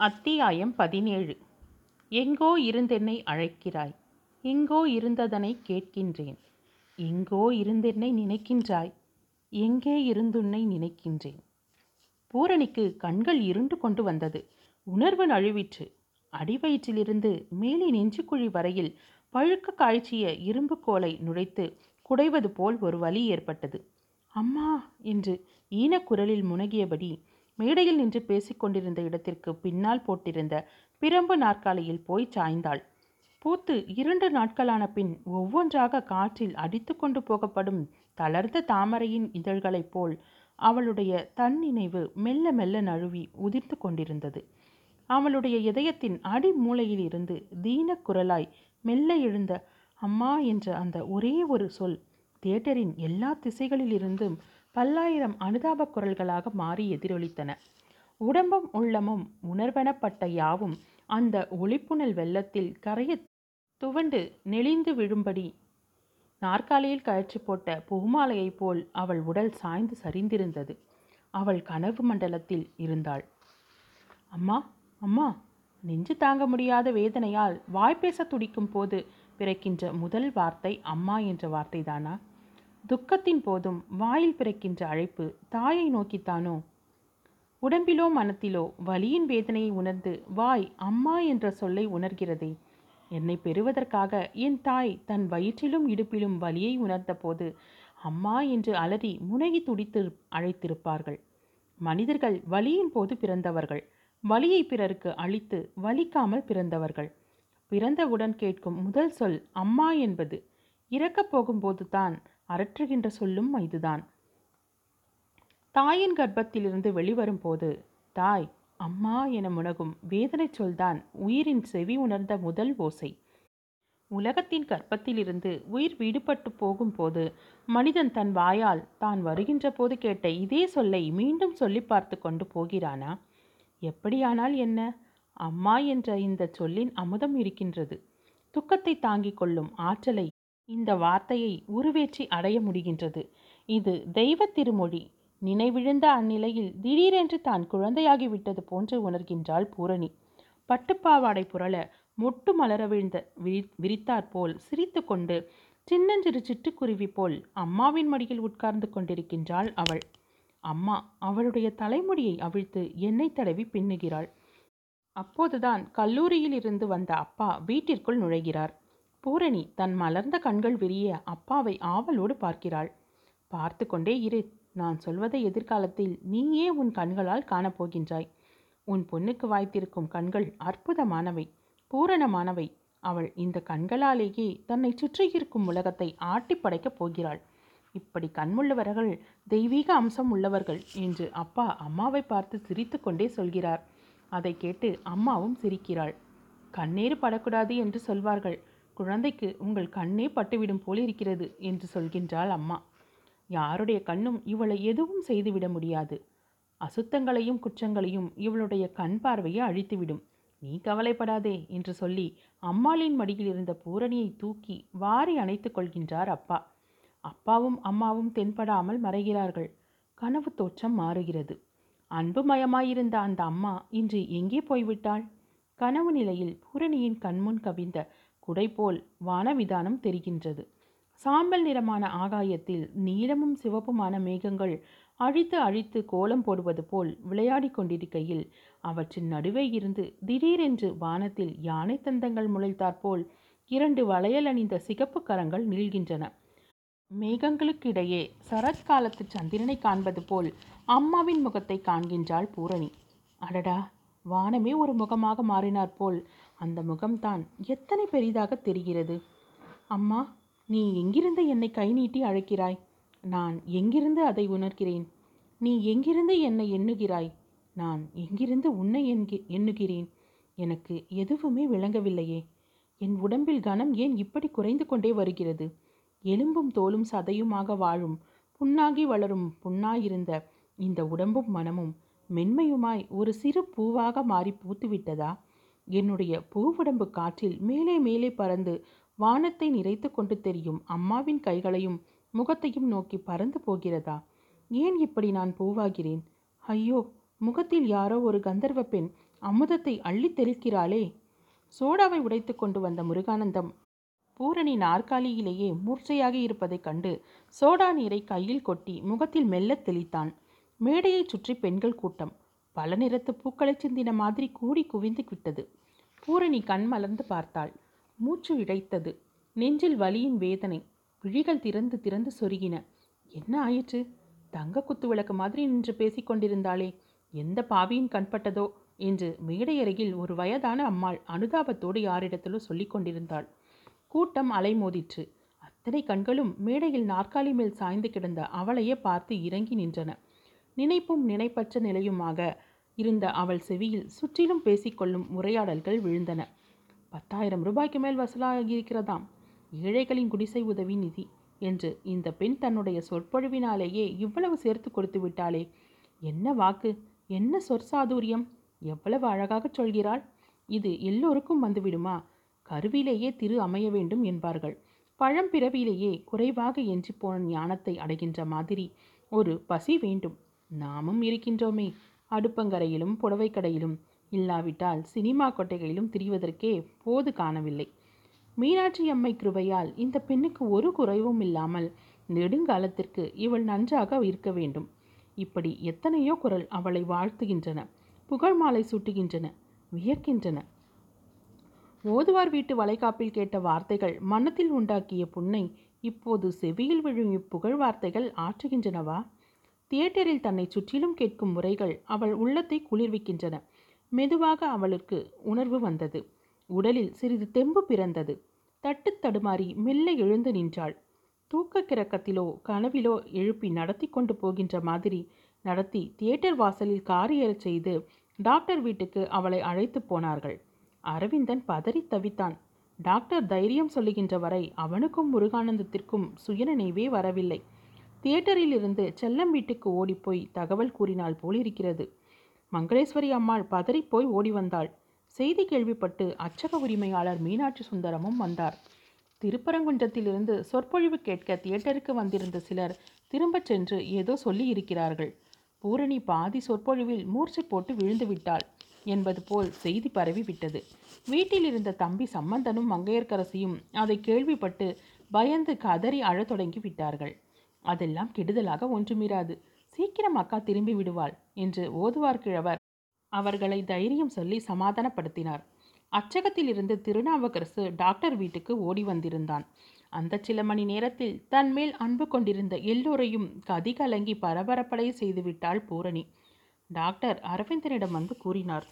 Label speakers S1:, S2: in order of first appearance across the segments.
S1: அத்தியாயம் பதினேழு. எங்கோ இருந்தென்னை அழைக்கிறாய். எங்கோ இருந்ததனை கேட்கின்றேன். எங்கோ இருந்தென்னை நினைக்கின்றாய். எங்கே இருந்துன்னை நினைக்கின்றேன். பூரணிக்கு கண்கள் இருண்டு கொண்டு வந்தது. உணர்வு நழுவிற்று. அடிவயிற்றிலிருந்து மேலே நெஞ்சுக்குழி வரையில் பழுக்க காய்ச்சிய இரும்பு கோலை நுழைத்து குடைவது போல் ஒரு வலி ஏற்பட்டது. அம்மா! என்று ஈனக்குரலில் முனகியபடி மேடையில் நின்று பேசிக்கொண்டிருந்த இடத்திற்கு பின்னால் போட்டிருந்த பிரம்பு நாற்காலியில் போய் சாய்ந்தாள். பூத்து இரண்டு நாட்களான பின் ஒவ்வொன்றாக காற்றில் அடித்து கொண்டு போகப்படும் தளர்ந்த தாமரையின் இதழ்களைப் போல் அவளுடைய தன்னினைவு மெல்ல மெல்ல நழுவி உதிர்த்து கொண்டிருந்தது. அவளுடைய இதயத்தின் அடி மூலையில் இருந்து தீன குரலாய் மெல்ல எழுந்த அம்மா என்ற அந்த ஒரே ஒரு சொல் தியேட்டரின் எல்லா திசைகளிலிருந்தும் பல்லாயிரம் அனுதாப குரல்களாக மாறி எதிரொலித்தன. உடம்பும் உள்ளமும் உணர்வெனப்பட்ட யாவும் அந்த ஒளிப்புணல் வெள்ளத்தில் கரைய துவண்டு நெளிந்து விழும்படி நாற்காலியில் கழற்றி போட்ட பூமாலையைப் போல் அவள் உடல் சாய்ந்து சரிந்திருந்தது. அவள் கனவு மண்டலத்தில் இருந்தாள். அம்மா அம்மா நெஞ்சு தாங்க முடியாத வேதனையால் வாய்ப்பேச துடிக்கும் போது பிறக்கின்ற முதல் வார்த்தை அம்மா என்ற வார்த்தைதானா? துக்கத்தின் போதும் வாயில் பிறக்கின்ற அழைப்பு தாயை நோக்கித்தானோ? உடம்பிலோ மனத்திலோ வலியின் வேதனையை உணர்ந்து வாய் அம்மா என்ற சொல்லை உணர்கிறதே. என்னை பெறுவதற்காக என் தாய் தன் வயிற்றிலும் இடுப்பிலும் வலியை உணர்ந்தபோது அம்மா என்று அலறி முனகி துடித்து அழைத்திருப்பார்கள். மனிதர்கள் வலியின் போது பிறந்தவர்கள். வலியை பிறருக்கு அழித்து வலிக்காமல் பிறந்தவர்கள். பிறந்தவுடன் கேட்கும் முதல் சொல் அம்மா என்பது. இறக்கப் போகும்போது தான் அரற்றுகின்ற சொல்லும் இதுதான். தாயின் கர்ப்பத்திலிருந்து வெளிவரும் போது தாய் அம்மா என முனகும் வேதனை சொல்தான் உயிரின் செவி உணர்ந்த முதல் ஓசை. உலகத்தின் கர்ப்பத்திலிருந்து உயிர் விடுபட்டு போகும்போது மனிதன் தன் வாயால் தான் வருகின்ற போது கேட்ட இதே சொல்லை மீண்டும் சொல்லி பார்த்து கொண்டு போகிறானா? எப்படியானால் என்ன? அம்மா என்ற இந்த சொல்லின் அமுதம் இருக்கின்றது. துக்கத்தை தாங்கிக் கொள்ளும் ஆற்றலை இந்த வார்த்தையை உருவேற்றி அடைய முடிகின்றது. இது தெய்வ திருமொழி. நினைவிழுந்த அந்நிலையில் திடீரென்று தான் குழந்தையாகிவிட்டது போன்று உணர்கின்றாள் பூரணி. பட்டுப்பாவாடை புரள மொட்டு மலர விழுந்த விரி விரித்தாற்போல் சிரித்து கொண்டு சின்னஞ்சிறு சிட்டுக்குருவி போல் அம்மாவின் மடியில் உட்கார்ந்து கொண்டிருக்கின்றாள் அவள். அம்மா அவளுடைய தலைமுடியை அவிழ்த்து எண்ணெய் தடவி பின்னுகிறாள். அப்போதுதான் கல்லூரியில் இருந்து வந்த அப்பா வீட்டிற்குள் நுழைகிறார். பூரணி தன் மலர்ந்த கண்கள் விரிய அப்பாவை ஆவலோடு பார்க்கிறாள். பார்த்து கொண்டே இரு நான் சொல்வதை எதிர்காலத்தில் நீயே உன் கண்களால் காணப்போகின்றாய். உன் பொண்ணுக்கு வாய்த்திருக்கும் கண்கள் அற்புதமானவை பூரணமானவை. அவள் இந்த கண்களாலேயே தன்னை சுற்றியிருக்கும் உலகத்தை ஆட்டி படைக்கப் போகிறாள். இப்படி கண்முள்ளவர்கள் தெய்வீக அம்சம் உள்ளவர்கள் என்று அப்பா அம்மாவை பார்த்து சிரித்து கொண்டே சொல்கிறார். அதை கேட்டு அம்மாவும் சிரிக்கிறாள். கண்ணீர் படக்கூடாது என்று சொல்வார்கள். குழந்தைக்கு உங்கள் கண்ணே பட்டுவிடும் போலிருக்கிறது என்று சொல்கின்றாள் அம்மா. யாருடைய கண்ணும் இவளை எதுவும் செய்துவிட முடியாது. அசுத்தங்களையும் குற்றங்களையும் இவளுடைய கண் பார்வையை அழித்துவிடும். நீ கவலைப்படாதே என்று சொல்லி அம்மாளின் மடியில் இருந்த பூரணியை தூக்கி வாரி அணைத்து கொள்கின்றார் அப்பா. அப்பாவும் அம்மாவும் தென்படாமல் மறைகிறார்கள். கனவு தோற்றம் மாறுகிறது. அன்புமயமாயிருந்த அந்த அம்மா இன்று எங்கே போய்விட்டாள்? கனவு நிலையில் பூரணியின் கண்முன் கவிந்த குடைபோல் வானவிதானம் தெரிகின்றது. சாம்பல் நிறமான ஆகாயத்தில் நீளமும் சிவப்புமான மேகங்கள் அழித்து அழித்து கோலம் போடுவது போல் விளையாடி கொண்டிருக்கையில் அவற்றின் நடுவே இருந்து திடீரென்று வானத்தில் யானை தந்தங்கள் முளைத்தாற்போல் இரண்டு வளையல் அணிந்த சிகப்பு கரங்கள் நீள்கின்றன மேகங்களுக்கிடையே சரத்காலத்து சந்திரனை காண்பது போல் அம்மாவின் முகத்தை காண்கின்றாள் பூரணி. அடடா! வானமே ஒரு முகமாக மாறினார் போல் அந்த முகம்தான் எத்தனை பெரிதாக தெரிகிறது. அம்மா நீ எங்கிருந்து என்னை கை நீட்டி அழைக்கிறாய்? நான் எங்கிருந்து அதை உணர்கிறேன்? நீ எங்கிருந்து என்னை எண்ணுகிறாய்? நான் எங்கிருந்து உன்னை எண்கி எண்ணுகிறேன்? எனக்கு எதுவுமே விளங்கவில்லையே. என் உடம்பில் கனம் ஏன் இப்படி குறைந்து கொண்டே வருகிறது? எலும்பும் தோலும் சதையுமாக வாழும் புண்ணாகி வளரும் புண்ணாயிருந்த இந்த உடம்பும் மனமும் மென்மையுமாய் ஒரு சிறு பூவாக மாறி பூத்துவிட்டதா? என்னுடைய பூவுடம்பு காற்றில் மேலே மேலே பறந்து வானத்தை நிறைத்து கொண்டு தெரியும் அம்மாவின் கைகளையும் முகத்தையும் நோக்கி பறந்து போகிறதா? ஏன் இப்படி நான் பூவாகிறேன்? ஐயோ முகத்தில் யாரோ ஒரு கந்தர்வ பெண் அமுதத்தை அள்ளித் தெளிக்கிறாளே சோடாவை உடைத்து கொண்டு வந்த முருகானந்தம் பூரணி நாற்காலியிலேயே மூர்ச்சையாக இருப்பதைக் கண்டு சோடா நீரை கையில் கொட்டி முகத்தில் மெல்ல தெளித்தான். மேடையைச் சுற்றி பெண்கள் கூட்டம். பல நிறத்து பூக்களைச் சிந்தின மாதிரி கூடி குவிந்து விட்டது பூரணி கண் மலர்ந்து பார்த்தாள். மூச்சு இழைத்தது நெஞ்சில் வலியின் வேதனை. விழிகள் திறந்து திறந்து சொருகின. என்ன ஆயிற்று? தங்க குத்து விளக்கு மாதிரி நின்று பேசிக் கொண்டிருந்தாளே. எந்த பாவியின் கண்பட்டதோ என்று மேடை அருகில் ஒரு வயதான அம்மாள் அனுதாபத்தோடு யாரிடத்திலோ சொல்லிக் கொண்டிருந்தாள். கூட்டம் அலைமோதிற்று. அத்தனை கண்களும் மேடையில் நாற்காலி மேல் சாய்ந்து கிடந்த அவளையே பார்த்து இறங்கி நின்றன. நினைப்பும் நினைப்பற்ற நிலையுமாக இருந்த அவள் செவியில் சுற்றிலும் பேசிக்கொள்ளும் உரையாடல்கள் விழுந்தன. பத்தாயிரம் ரூபாய்க்கு மேல் வசூலாகியிருக்கிறதாம். ஏழைகளின் குடிசை உதவி நிதி என்று இந்த பெண் தன்னுடைய சொற்பொழிவினாலேயே இவ்வளவு சேர்த்து கொடுத்து விட்டாளே. என்ன வாக்கு? என்ன சொற்சாதுரியம்? எவ்வளவு அழகாகச் சொல்கிறாள்? இது எல்லோருக்கும் வந்துவிடுமா? கருவிலேயே திரு அமைய வேண்டும் என்பார்கள். பழம்பிறவிலேயே குறைவாக எஞ்சி போன ஞானத்தை அடைகின்ற மாதிரி ஒரு பசி வேண்டும். நாமும் இருக்கின்றோமே. அடுப்பங்கரையிலும் புடவைக்கடையிலும் இல்லாவிட்டால் சினிமா கொட்டைகளிலும் திரிவதற்கே போது காணவில்லை. மீனாட்சி அம்மை கிருபையால் இந்த பெண்ணுக்கு ஒரு குறைவும் இல்லாமல் நெடுங்காலத்திற்கு இவள் நன்றாக இருக்க வேண்டும். இப்படி எத்தனையோ குரல் அவளை வாழ்த்துகின்றன புகழ் மாலை சூட்டுகின்றன வியக்கின்றன. ஓதுவார் வீட்டு வளைகாப்பில் கேட்ட வார்த்தைகள் மனத்தில் உண்டாக்கிய புண்ணை இப்போது செவியில் விழும் இப்புகழ் வார்த்தைகள் ஆற்றுகின்றனவா? தியேட்டரில் தன்னை சுற்றிலும் கேட்கும் முறைகள் அவள் உள்ளத்தை குளிர்விக்கின்றன. மெதுவாக அவளுக்கு உணர்வு வந்தது. உடலில் சிறிது தெம்பு பிறந்தது. தட்டு தடுமாறி மெல்ல எழுந்து நின்றாள். தூக்க கிறக்கத்திலோ கனவிலோ எழுப்பி நடத்தி கொண்டு போகின்ற மாதிரி நடத்தி தியேட்டர் வாசலில் கார் ஏறச் செய்து டாக்டர் வீட்டுக்கு அவளை அழைத்து போனார்கள். அரவிந்தன் பதறி தவித்தான். டாக்டர் தைரியம் சொல்லுகின்ற வரை அவனுக்கும் முருகானந்தத்திற்கும் சுயநினைவே வரவில்லை. தியேட்டரில் இருந்து செல்லம் வீட்டுக்கு ஓடிப்போய் தகவல் கூறினாள் போலிருக்கிறது. மங்களேஸ்வரி அம்மாள் பதறிப்போய் ஓடி வந்தாள். செய்தி கேள்விப்பட்டு அச்சக உரிமையாளர் மீனாட்சி சுந்தரமும் வந்தார். திருப்பரங்குன்றத்திலிருந்து சொற்பொழிவு கேட்க தியேட்டருக்கு வந்திருந்த சிலர் திரும்பச் சென்று ஏதோ சொல்லி இருக்கிறார்கள் பூரணி பாதி சொற்பொழிவில் மூர்ச்சை போட்டு விழுந்து விட்டாள் என்பது போல் செய்தி பரவி விட்டது. வீட்டில் இருந்த தம்பி சம்பந்தனும் மங்கையர்க்கரசியும் அதை கேள்விப்பட்டு பயந்து கதறி அழத் தொடங்கி விட்டார்கள். அதெல்லாம் கெடுதலாக ஒன்றுமிராது சீக்கிரம் அக்கா திரும்பி விடுவாள் என்று ஓதுவார் கிழவர். அவர்களை தைரியம் சொல்லி சமாதானப்படுத்தினார். அச்சகத்திலிருந்து திருநாவுக்கரசு டாக்டர் வீட்டுக்கு ஓடி வந்திருந்தான். அந்த சில மணி நேரத்தில் தன் மேல் அன்பு கொண்டிருந்த எல்லோரையும் கதி கலங்கி பரபரப்படைய செய்துவிட்டாள் பூரணி. டாக்டர் அரவிந்தனிடம் வந்து கூறினார்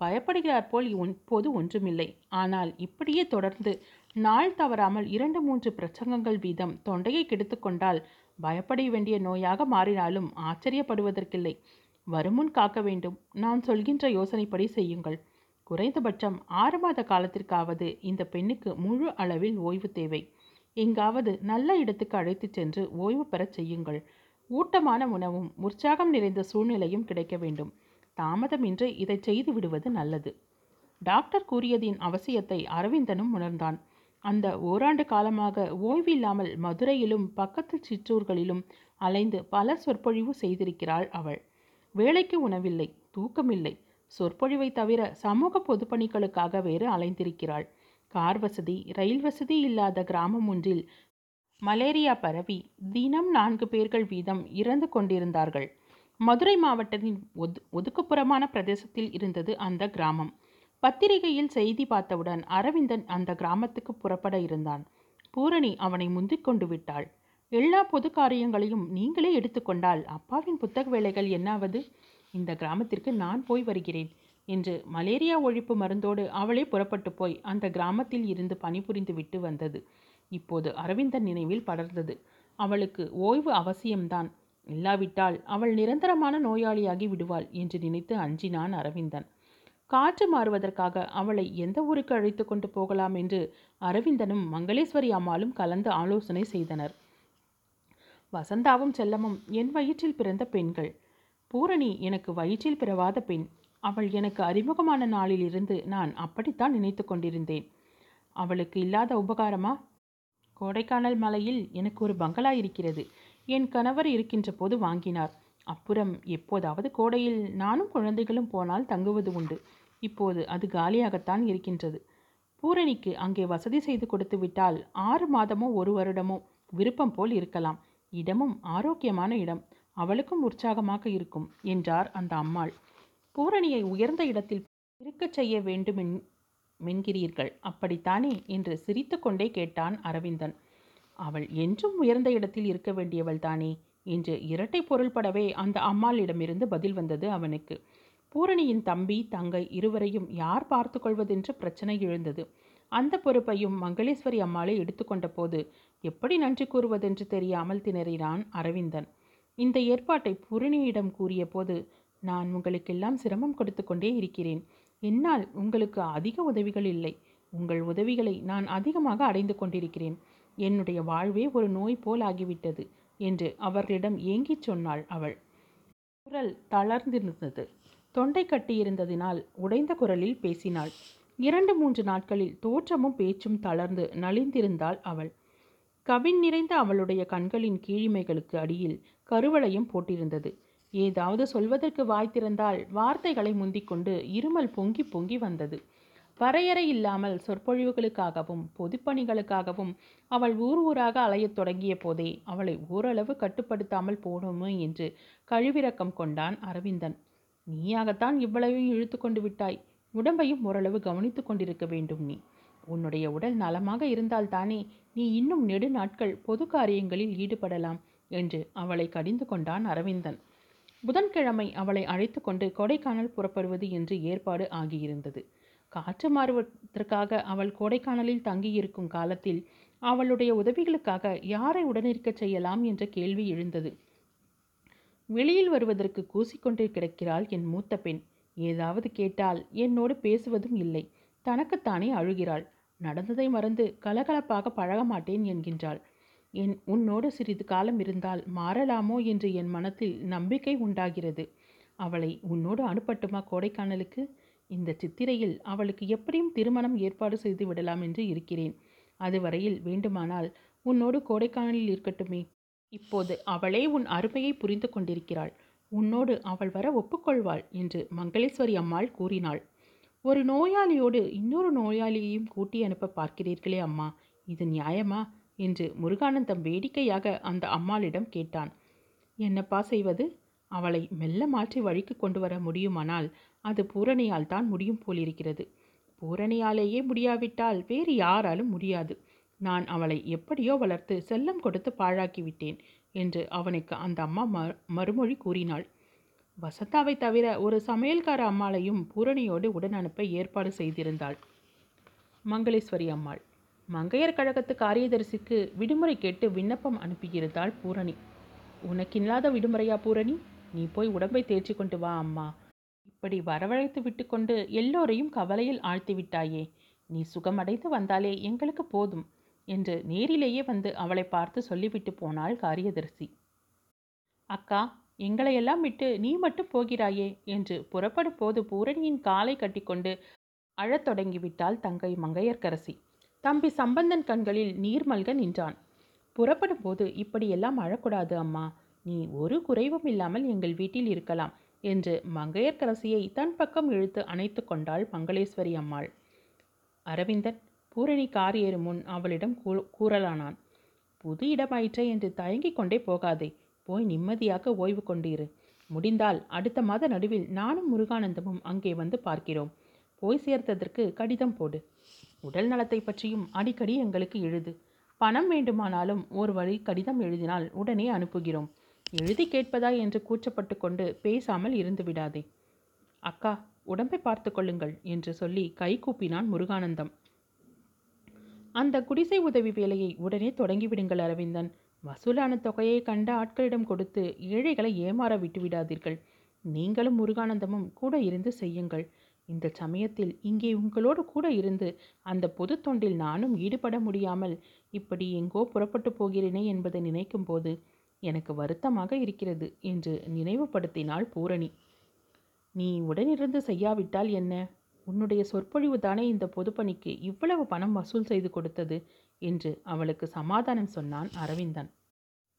S1: பயப்படுகிறார் போல் இப்போது ஒன்றுமில்லை. ஆனால் இப்படியே தொடர்ந்து நாள் தவறாமல் இரண்டு மூன்று பிரசங்கங்கள் வீதம் தொண்டையை கெடுத்துக்கொண்டால் பயப்பட வேண்டிய நோயாக மாறினாலும் ஆச்சரியப்படுவதற்கில்லை. வருமுன் காக்க வேண்டும். நான் சொல்கின்ற யோசனைப்படி செய்யுங்கள். குறைந்தபட்சம் ஆறு மாத காலத்திற்காவது இந்த பெண்ணுக்கு முழு அளவில் ஓய்வு தேவை. எங்காவது நல்ல இடத்துக்கு அழைத்துச் சென்று ஓய்வு பெறச் செய்யுங்கள். ஊட்டமான உணவும் உற்சாகம் நிறைந்த சூழ்நிலையும் கிடைக்க வேண்டும். தாமதமின்றி இதை செய்து விடுவது நல்லது. டாக்டர் கூறியதின் அவசியத்தை அரவிந்தனும் உணர்ந்தான். அந்த ஓராண்டு காலமாக ஓய்வில்லாமல் மதுரையிலும் பக்கத்து சிற்றூர்களிலும் அலைந்து பல சொற்பொழிவு செய்திருக்கிறாள் அவள். வேலைக்கு உணவில்லை தூக்கமில்லை. சொற்பொழிவை தவிர சமூக பொதுப்பணிகளுக்காக வேறு அலைந்திருக்கிறாள். கார் வசதி ரயில் வசதி இல்லாத கிராமம் ஒன்றில் மலேரியா பரவி தினம் நான்கு பேர்கள் வீதம் இறந்து கொண்டிருந்தார்கள். மதுரை மாவட்டத்தின் ஒது ஒதுக்குப்புறமான பிரதேசத்தில் இருந்தது அந்த கிராமம். பத்திரிகையில் செய்தி பார்த்தவுடன் அரவிந்தன் அந்த கிராமத்துக்கு புறப்பட இருந்தான். பூரணி அவனை முந்திக் கொண்டு விட்டாள். எல்லா பொது காரியங்களையும் நீங்களே எடுத்துக்கொண்டால் அப்பாவின் புத்தக வேலைகள் என்னாவது? இந்த கிராமத்திற்கு நான் போய் வருகிறேன் என்று மலேரியா ஒழிப்பு மருந்தோடு அவளே புறப்பட்டு போய் அந்த கிராமத்தில் இருந்து பணிபுரிந்து விட்டு வந்தது. இப்போது அரவிந்தன் நினைவில் படர்ந்தது. அவளுக்கு ஓய்வு அவசியம்தான். இல்லாவிட்டால் அவள் நிரந்தரமான நோயாளியாகி விடுவாள் என்று நினைத்து அஞ்சினான் அரவிந்தன். காற்று மாறுவதற்காக அவளை எந்த ஊருக்கு அழைத்து கொண்டு போகலாம் என்று அரவிந்தனும் மங்களேஸ்வரி அம்மாளும் கலந்து ஆலோசனை செய்தனர். வசந்தாவும் செல்லமும் என் வயிற்றில் பிறந்த பெண்கள். பூரணி எனக்கு வயிற்றில் பிறவாத பெண். அவள் எனக்கு அறிமுகமான நாளிலிருந்து நான் அப்படித்தான் நினைத்து கொண்டிருந்தேன். அவளுக்கு இல்லாத உபகாரமா? கோடைக்கானல் மலையில் எனக்கு ஒரு பங்களா இருக்கிறது. என் கணவர் இருக்கின்ற போது வாங்கினார். அப்புறம் எப்போதாவது கோடையில் நானும் குழந்தைகளும் போனால் தங்குவது உண்டு. இப்போது அது காலியாகத்தான் இருக்கின்றது. பூரணிக்கு அங்கே வசதி செய்து கொடுத்து விட்டால் ஆறு மாதமோ ஒரு வருடமோ விருப்பம் போல் இருக்கலாம். இடமும் ஆரோக்கியமான இடம். அவளுக்கும் உற்சாகமாக இருக்கும் என்றார் அந்த அம்மாள். பூரணியை உயர்ந்த இடத்தில் இருக்கச் செய்ய வேண்டும் மென்கிறீர்கள். அப்படித்தானே? என்று சிரித்துக்கொண்டே கேட்டான் அரவிந்தன். அவள் என்றும் உயர்ந்த இடத்தில் இருக்க வேண்டியவள் தானே என்று இரட்டை பொருள்படவே அந்த அம்மாளிடமிருந்து பதில் வந்தது அவனுக்கு. பூரணியின் தம்பி தங்கை இருவரையும் யார் பார்த்து கொள்வதென்று பிரச்சனை எழுந்தது. அந்த பொறுப்பையும் மங்களேஸ்வரி அம்மாளை எடுத்துக்கொண்ட போது எப்படி நன்றி கூறுவதென்று தெரியாமல் திணறினான் அரவிந்தன். இந்த ஏற்பாட்டை பூரணியிடம் கூறிய போது நான் உங்களுக்கெல்லாம் சிரமம் கொடுத்து கொண்டே இருக்கிறேன். என்னால் உங்களுக்கு அதிக உதவிகள் இல்லை. உங்கள் உதவிகளை நான் அதிகமாக அடைந்து கொண்டிருக்கிறேன். என்னுடைய வாழ்வே ஒரு நோய் போல் ஆகிவிட்டது என்று அவர்களிடம் ஏங்கிச் சொன்னாள் அவள். குரல் தளர்ந்திருந்தது. தொண்டை கட்டியிருந்ததினால் உடைந்த குரலில் பேசினாள். இரண்டு மூன்று நாட்களில் தோற்றமும் பேச்சும் தளர்ந்து நலிந்திருந்தாள் அவள். கவின் நிறைந்த அவளுடைய கண்களின் கீழிமைகளுக்கு அடியில் கருவளையும் போட்டிருந்தது. ஏதாவது சொல்வதற்கு வாய் திறந்தால் வார்த்தைகளை முந்திக்கொண்டு இருமல் பொங்கி பொங்கி வந்தது. வரையறை இல்லாமல் சொற்பொழிவுகளுக்காகவும் பொதுப்பணிகளுக்காகவும் அவள் ஊர் ஊராக அலையத் தொடங்கிய போதே அவளை ஓரளவு கட்டுப்படுத்தாமல் போனோமே என்று கழிவிறக்கம் கொண்டான் அரவிந்தன். நீயாகத்தான் இவ்வளவையும் இழுத்து கொண்டு விட்டாய். உடம்பையும் ஓரளவு கவனித்து கொண்டிருக்க வேண்டும் நீ. உன்னுடைய உடல் நலமாக இருந்தால்தானே நீ இன்னும் நெடு நாட்கள் பொது காரியங்களில் ஈடுபடலாம் என்று அவளை கடிந்து கொண்டான் அரவிந்தன். புதன்கிழமை அவளை அழைத்து கொண்டு கொடைக்கானல் புறப்படுவது என்று ஏற்பாடு ஆகியிருந்தது. காற்று மாறுவதற்காக அவள் கொடைக்கானலில் தங்கியிருக்கும் காலத்தில் அவளுடைய உதவிகளுக்காக யாரை உடனிருக்கச் செய்யலாம் என்ற கேள்வி எழுந்தது. வெளியில் வருவதற்கு கூசிக்கொண்டே கிடக்கிறாள் என் மூத்த பெண். ஏதாவது கேட்டால் என்னோடு பேசுவதும் இல்லை. தனக்குத்தானே அழுகிறாள். நடந்ததை மறந்து கலகலப்பாக பழக மாட்டேன் என்கின்றாள். என் உன்னோடு சிறிது காலம் இருந்தால் மாறலாமோ என்று என் மனத்தில் நம்பிக்கை உண்டாகிறது. அவளை உன்னோடு அனுப்பட்டுமா கோடைக்கானலுக்கு? இந்த சித்திரையில் அவளுக்கு எப்படியும் திருமணம் ஏற்பாடு செய்து விடலாம் என்று இருக்கிறேன். அதுவரையில் வேண்டுமானால் உன்னோடு கோடைக்கானலில் இருக்கட்டுமே. இப்போது அவளே உன் அருமையை புரிந்து கொண்டிருக்கிறாள். உன்னோடு அவள் வர ஒப்புக்கொள்வாள் என்று மங்களேஸ்வரி அம்மாள் கூறினாள். ஒரு நோயாளியோடு இன்னொரு நோயாளியையும் கூட்டி அனுப்ப பார்க்கிறீர்களே அம்மா. இது நியாயமா? என்று முருகானந்தம் வேடிக்கையாக அந்த அம்மாளிடம் கேட்டான். என்னப்பா செய்வது? அவளை மெல்ல மாற்றி வழிக்கு கொண்டு வர முடியுமானால் அது பூரணியால் தான் முடியும் போலிருக்கிறது. பூரணியாலேயே முடியாவிட்டால் வேறு யாராலும் முடியாது. நான் அவளை எப்படியோ வளர்த்து செல்லம் கொடுத்து பாழாக்கிவிட்டேன் என்று அவனுக்கு அந்த அம்மா ம மறுமொழி கூறினாள். வசந்தாவை தவிர ஒரு சமையல்கார அம்மாளையும் பூரணியோடு உடன் அனுப்ப ஏற்பாடு செய்திருந்தாள். மங்களேஸ்வரி அம்மாள். மங்கையர் கழகத்து காரியதரிசிக்கு விடுமுறை கேட்டு விண்ணப்பம் அனுப்பியிருந்தாள் பூரணி. உனக்கில்லாத விடுமுறையா பூரணி? நீ போய் உடம்பை தேர்ச்சி கொண்டு வா அம்மா. இப்படி வரவழைத்து விட்டுக்கொண்டு எல்லோரையும் கவலையில் ஆழ்த்திவிட்டாயே. நீ சுகமடைந்து வந்தாலே எங்களுக்கு போதும் என்று நேரிலேயே வந்து அவளை பார்த்து சொல்லிவிட்டு போனாள் காரியதரிசி. அக்கா எங்களையெல்லாம் விட்டு நீ மட்டும் போகிறாயே என்று புறப்படும் போது பூரணியின் காலை கட்டிக்கொண்டு அழத் தொடங்கிவிட்டாள் தங்கை மங்கையர்க்கரசி. தம்பி சம்பந்தன் கண்களில் நீர் மல்க நின்றான். புறப்படும் போது இப்படியெல்லாம் அழக்கூடாது அம்மா. நீ ஒரு குறைவும் இல்லாமல் எங்கள் வீட்டில் இருக்கலாம். என்று மங்கையர்க்கரசியை தன் பக்கம் இழுத்து அணைத்து கொண்டாள் மங்களேஸ்வரி அம்மாள். அரவிந்தன் பூரணி கார் ஏறும் முன் அவளிடம் கூறலானான். புது இடமாயிற்றே என்று தயங்கிக் கொண்டே போகாதே. போய் நிம்மதியாக ஓய்வு கொண்டிரு. முடிந்தால் அடுத்த மாத நடுவில் நானும் முருகானந்தமும் அங்கே வந்து பார்க்கிறோம். போய் சேர்த்ததற்கு கடிதம் போடு. உடல் நலத்தை பற்றியும் அடிக்கடி எங்களுக்கு எழுது பணம் வேண்டுமானாலும் ஒரு வழி கடிதம் எழுதினால் உடனே அனுப்புகிறோம். எழுதி கேட்பதா என்று கூச்சப்பட்டு கொண்டு பேசாமல் இருந்து விடாதே. அக்கா உடம்பை பார்த்து கொள்ளுங்கள் என்று சொல்லி கை கூப்பினான் முருகானந்தம். அந்த குடிசை உதவி வேலையை உடனே தொடங்கிவிடுங்கள் அரவிந்தன். வசூலான தொகையை கண்ட ஆட்களிடம் கொடுத்து ஏழைகளை ஏமாற விட்டு விடாதீர்கள். நீங்களும் முருகானந்தமும் கூட இருந்து செய்யுங்கள். இந்த சமயத்தில் இங்கே உங்களோடு கூட இருந்து அந்த பொது தொண்டில் நானும் ஈடுபட முடியாமல் இப்படி எங்கோ புறப்பட்டு போகிறேனே என்பதை நினைக்கும் போது எனக்கு வருத்தமாக இருக்கிறது என்று நினைவுபடுத்தினாள் பூரணி. நீ உடனிருந்து செய்யாவிட்டால் என்ன? உன்னுடைய சொற்பொழிவு தானே இந்த பொதுப்பணிக்கு இவ்வளவு பணம் வசூல் செய்து கொடுத்தது? என்று அவளுக்கு சமாதானம் சொன்னான் அரவிந்தன்.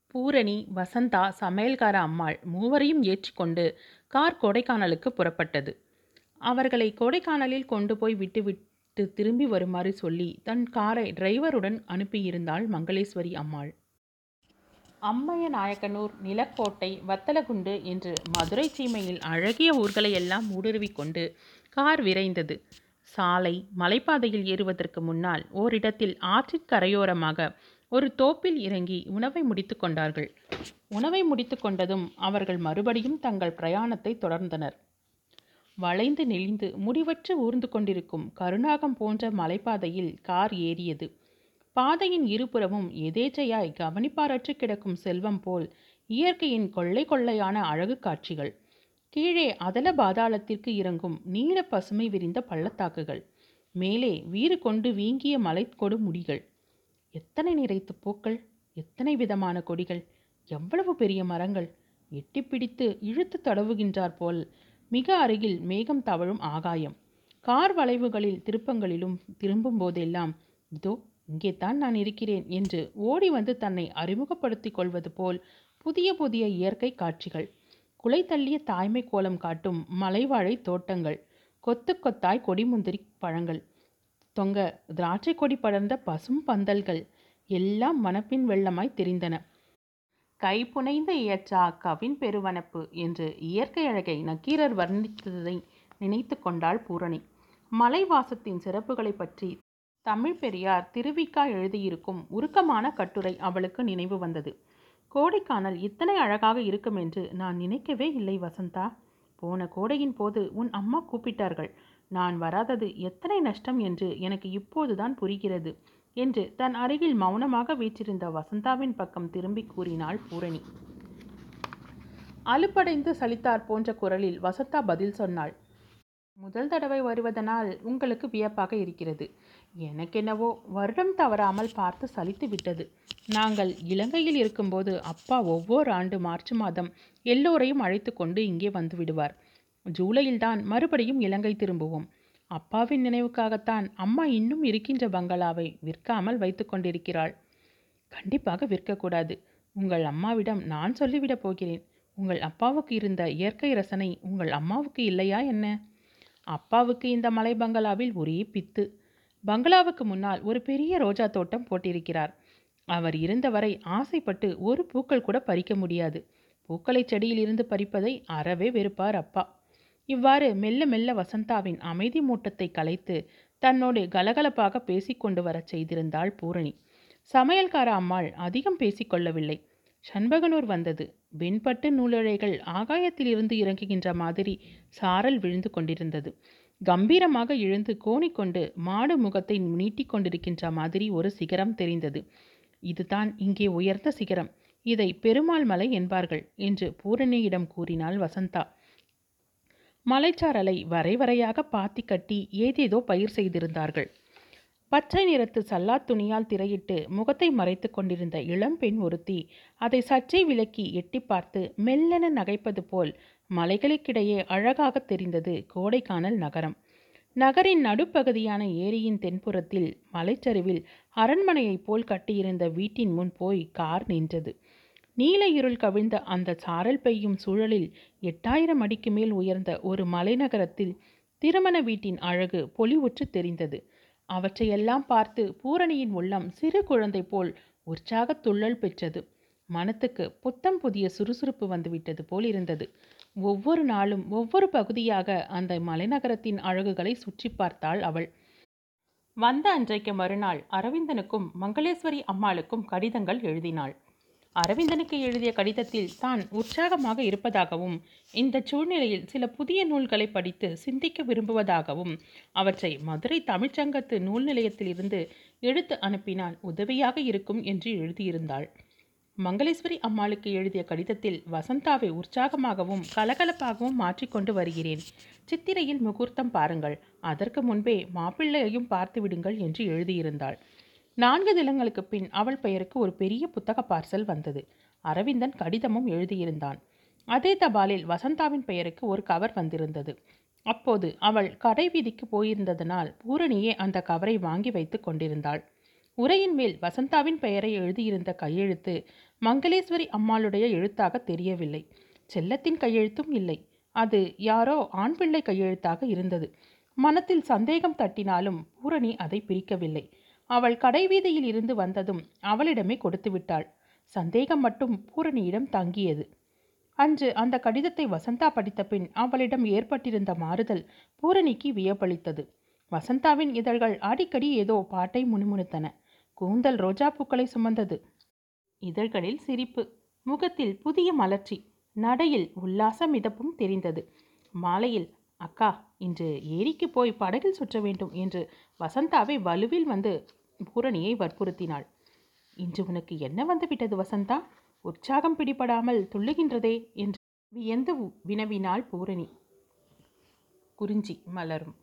S1: பூரணி வசந்தா சமையல்கார அம்மாள் மூவரையும் ஏற்றிக்கொண்டு கார் கொடைக்கானலுக்கு புறப்பட்டது. அவர்களை கொடைக்கானலில் கொண்டு போய் விட்டுவிட்டு திரும்பி வருமாறு சொல்லி தன் காரை டிரைவருடன் அனுப்பியிருந்தாள் மங்களேஸ்வரி அம்மாள். அம்மைய நாயக்கனூர் நிலக்கோட்டை வத்தலகுண்டு என்று மதுரை சீமையில் அழகிய ஊர்களை எல்லாம் ஊடுருவிக் கொண்டு கார் விரைந்தது. சாலை மலைப்பாதையில் ஏறுவதற்கு முன்னால் ஓரிடத்தில் ஆற்றின் கரையோரமாக ஒரு தோப்பில் இறங்கி உணவை முடித்து கொண்டார்கள். உணவை முடித்து கொண்டதும் அவர்கள் மறுபடியும் தங்கள் பிரயாணத்தை தொடர்ந்தனர். வளைந்து நெளிந்து முடிவற்று ஊர்ந்து கொண்டிருக்கும் கருணாகம் போன்ற மலைப்பாதையில் கார் ஏறியது. பாதையின் இருபுறமும் எதேச்சையாய் கவனிப்பாரற்று கிடக்கும் செல்வம் போல் இயற்கையின் கொள்ளை கொள்ளையான அழகு காட்சிகள். கீழே அதல பாதாளத்திற்கு இறங்கும் நீல பசுமை விரிந்த பள்ளத்தாக்குகள். மேலே வீறு கொண்டு வீங்கிய மலைக்கொடு முடிகள். எத்தனை நிறைத்து பூக்கள் எத்தனை விதமான கொடிகள் எவ்வளவு பெரிய மரங்கள் எட்டி பிடித்து இழுத்து தடவுகின்றார் போல் மிக அருகில் மேகம் தவழும் ஆகாயம். கார் வளைவுகளில் திருப்பங்களிலும் திரும்பும் போதெல்லாம் இதோ இங்கே தான் நான் இருக்கிறேன் என்று ஓடி வந்து தன்னை அறிமுகப்படுத்திக் கொள்வது போல் புதிய புதிய இயற்கை காட்சிகள். குலை தள்ளிய தாய்மை கோலம் காட்டும் மலைவாழை தோட்டங்கள். கொத்து கொத்தாய் கொடிமுந்திரி பழங்கள். தொங்க திராட்சை கொடி படர்ந்த பசும் பந்தல்கள். எல்லாம் மனப்பின் வெள்ளமாய் தெரிந்தன. கைப்புனைந்த இயற்றா கவின் பெருவனப்பு என்று இயற்கை அழகை நக்கீரர் வர்ணித்ததை நினைத்து கொண்டாள் பூரணி. மலைவாசத்தின் சிறப்புகளை பற்றி தமிழ் பெரியார் திருவிக்கா எழுதியிருக்கும் உருக்கமான கட்டுரை அவளுக்கு நினைவு வந்தது. கோடைக்கானல் இத்தனை அழகாக இருக்கும் என்று நான் நினைக்கவே இல்லை வசந்தா. போன கோடையின் போது உன் அம்மா கூப்பிட்டார்கள். நான் வராதது எத்தனை நஷ்டம் என்று எனக்கு இப்போதுதான் புரிகிறது என்று தன் அருகில் மௌனமாக வீற்றிருந்த வசந்தாவின் பக்கம் திரும்பி கூறினாள் பூரணி. அலுப்படைந்து சலித்தார் போன்ற குரலில் வசந்தா பதில் சொன்னாள். முதல் தடவை வருவதனால் உங்களுக்கு வியப்பாக இருக்கிறது. எனக்கென்னவோ வருடம் தவறாமல் பார்த்து சலித்து விட்டது. நாங்கள் இலங்கையில் இருக்கும்போது அப்பா ஒவ்வொரு ஆண்டு மார்ச் மாதம் எல்லோரையும் அழைத்து கொண்டு இங்கே வந்து விடுவார். ஜூலையில்தான் மறுபடியும் இலங்கை திரும்புவோம். அப்பாவின் நினைவுக்காகத்தான் அம்மா இன்னும் இருக்கின்ற பங்களாவை விற்காமல் வைத்து கொண்டிருக்கிறாள். கண்டிப்பாக விற்கக்கூடாது. உங்கள் அம்மாவிடம் நான் சொல்லிவிடப் போகிறேன். உங்கள் அப்பாவுக்கு இருந்த இயற்கை ரசனை உங்கள் அம்மாவுக்கு இல்லையா என்ன? அப்பாவுக்கு இந்த மலை பங்களாவில் ஒரே பித்து. பங்களாவுக்கு முன்னால் ஒரு பெரிய ரோஜா தோட்டம் போட்டிருக்கிறார். அவர் இருந்தவரை ஆசைப்பட்டு ஒரு பூக்கள் கூட பறிக்க முடியாது. பூக்களை செடியில் இருந்து பறிப்பதை அறவே வெறுப்பார் அப்பா. இவ்வாறு மெல்ல மெல்ல வசந்தாவின் அமைதி மூட்டத்தை கலைத்து தன்னோடு கலகலப்பாக பேசிக்கொண்டு வரச் செய்திருந்தாள் பூரணி. சமையல்கார அம்மாள் அதிகம் பேசிக்கொள்ளவில்லை சண்பகனூர் வந்தது. வெண்பட்டு நூலிழைகள் ஆகாயத்திலிருந்து இறங்குகின்ற மாதிரி சாரல் விழுந்து கொண்டிருந்தது. கம்பீரமாக எழுந்து கோணிக்கொண்டு மாடு முகத்தை நீட்டிக் கொண்டிருக்கின்ற மாதிரி ஒரு சிகரம் தெரிந்தது. இதுதான் இங்கே உயர்ந்த சிகரம். இதை பெருமாள் மலை என்பார்கள் என்று பூரணியிடம் கூறினாள் வசந்தா. மலைச்சாரலை வரைவரையாக பாத்தி கட்டி ஏதேதோ பயிர் செய்திருந்தார்கள். பச்சை நிறத்து சல்லாத் துணியால் திரையிட்டு முகத்தை மறைத்து கொண்டிருந்த இளம்பெண் ஒருத்தி அதை சற்றே விலக்கி எட்டி பார்த்து மெல்லென நகைப்பது போல் மலைகளுக்கிடையே அழகாக தெரிந்தது கோடைக்கானல் நகரம். நகரின் நடுப்பகுதியான ஏரியின் தென்புறத்தில் மலைச்சரிவில் அரண்மனையைப் போல் கட்டியிருந்த வீட்டின் முன் போய் கார் நின்றது. நீல இருள் கவிழ்ந்த அந்த சாரல் பெய்யும் சூழலில் எட்டாயிரம் அடிக்கு மேல் உயர்ந்த ஒரு மலைநகரத்தில் திருமண வீட்டின் அழகு பொலிவுற்று தெரிந்தது. அவற்றையெல்லாம் பார்த்து பூரணியின் உள்ளம் சிறு குழந்தை போல் உற்சாக துள்ளல் பெற்றது. மனத்துக்கு புத்தம் புதிய சுறுசுறுப்பு வந்துவிட்டது போல் இருந்தது ஒவ்வொரு நாளும் ஒவ்வொரு பகுதியாக அந்த மலைநகரத்தின் அழகுகளை சுற்றி பார்த்தாள் அவள். வந்த அன்றைக்கு மறுநாள் அரவிந்தனுக்கும் மங்களேஸ்வரி அம்மாளுக்கும் கடிதங்கள் எழுதினாள். அரவிந்தனுக்கு எழுதிய கடிதத்தில் தான் உற்சாகமாக இருப்பதாகவும் இந்த சூழ்நிலையில் சில புதிய நூல்களை படித்து சிந்திக்க விரும்புவதாகவும் அவற்றை மதுரை தமிழ்ச்சங்கத்து நூல் நிலையத்திலிருந்து எடுத்து அனுப்பினால் உதவியாக இருக்கும் என்று எழுதியிருந்தாள். மங்களேஸ்வரி அம்மாளுக்கு எழுதிய கடிதத்தில் வசந்தாவை உற்சாகமாகவும் கலகலப்பாகவும் மாற்றிக்கொண்டு வருகிறேன். சித்திரையில் முகூர்த்தம் பாருங்கள். அதற்கு முன்பே மாப்பிள்ளையையும் பார்த்து விடுங்கள் என்று எழுதியிருந்தாள். நான்கு தினங்களுக்கு பின் அவள் பெயருக்கு ஒரு பெரிய புத்தக பார்சல் வந்தது. அரவிந்தன் கடிதமும் எழுதியிருந்தான். அதே தபாலில் வசந்தாவின் பெயருக்கு ஒரு கவர் வந்திருந்தது. அப்போது அவள் கடை வீதிக்கு போயிருந்ததனால் பூரணியே அந்த கவரை வாங்கி வைத்து கொண்டிருந்தாள். உரையின் மேல் வசந்தாவின் பெயரை எழுதியிருந்த கையெழுத்து மங்களேஸ்வரி அம்மாளுடைய எழுத்தாக தெரியவில்லை. செல்லத்தின் கையெழுத்தும் இல்லை. அது யாரோ ஆண் பிள்ளை கையெழுத்தாக இருந்தது. மனத்தில் சந்தேகம் தட்டினாலும் பூரணி அதை பிரிக்கவில்லை. அவள் கடைவீதியில் இருந்து வந்ததும் அவளிடமே கொடுத்து விட்டாள். சந்தேகம் மட்டும் பூரணியிடம் தங்கியது. அன்று அந்த கடிதத்தை வசந்தா படித்த பின் அவளிடம் ஏற்பட்டிருந்த மாறுதல் பூரணிக்கு வியப்பளித்தது. வசந்தாவின் இதழ்கள் அடிக்கடி ஏதோ பாட்டை முணுமுணுத்தன. கூந்தல் ரோஜா பூக்களை சுமந்தது. இதழ்களில் சிரிப்பு முகத்தில் புதிய மலர்ச்சி நடையில் உல்லாச மிதப்பும் தெரிந்தது. மாலையில் அக்கா இன்று ஏரிக்கு போய் படகில் சுற்ற வேண்டும் என்று வசந்தாவை வலுவில் வந்து பூரணியை வற்புறுத்தினாள். இன்று உனக்கு என்ன வந்து விட்டது வசந்தா? உற்சாகம் பிடிபடாமல் துள்ளுகின்றதே என்று வியந்து வினவினாள் பூரணி. குறிஞ்சி மலரும்.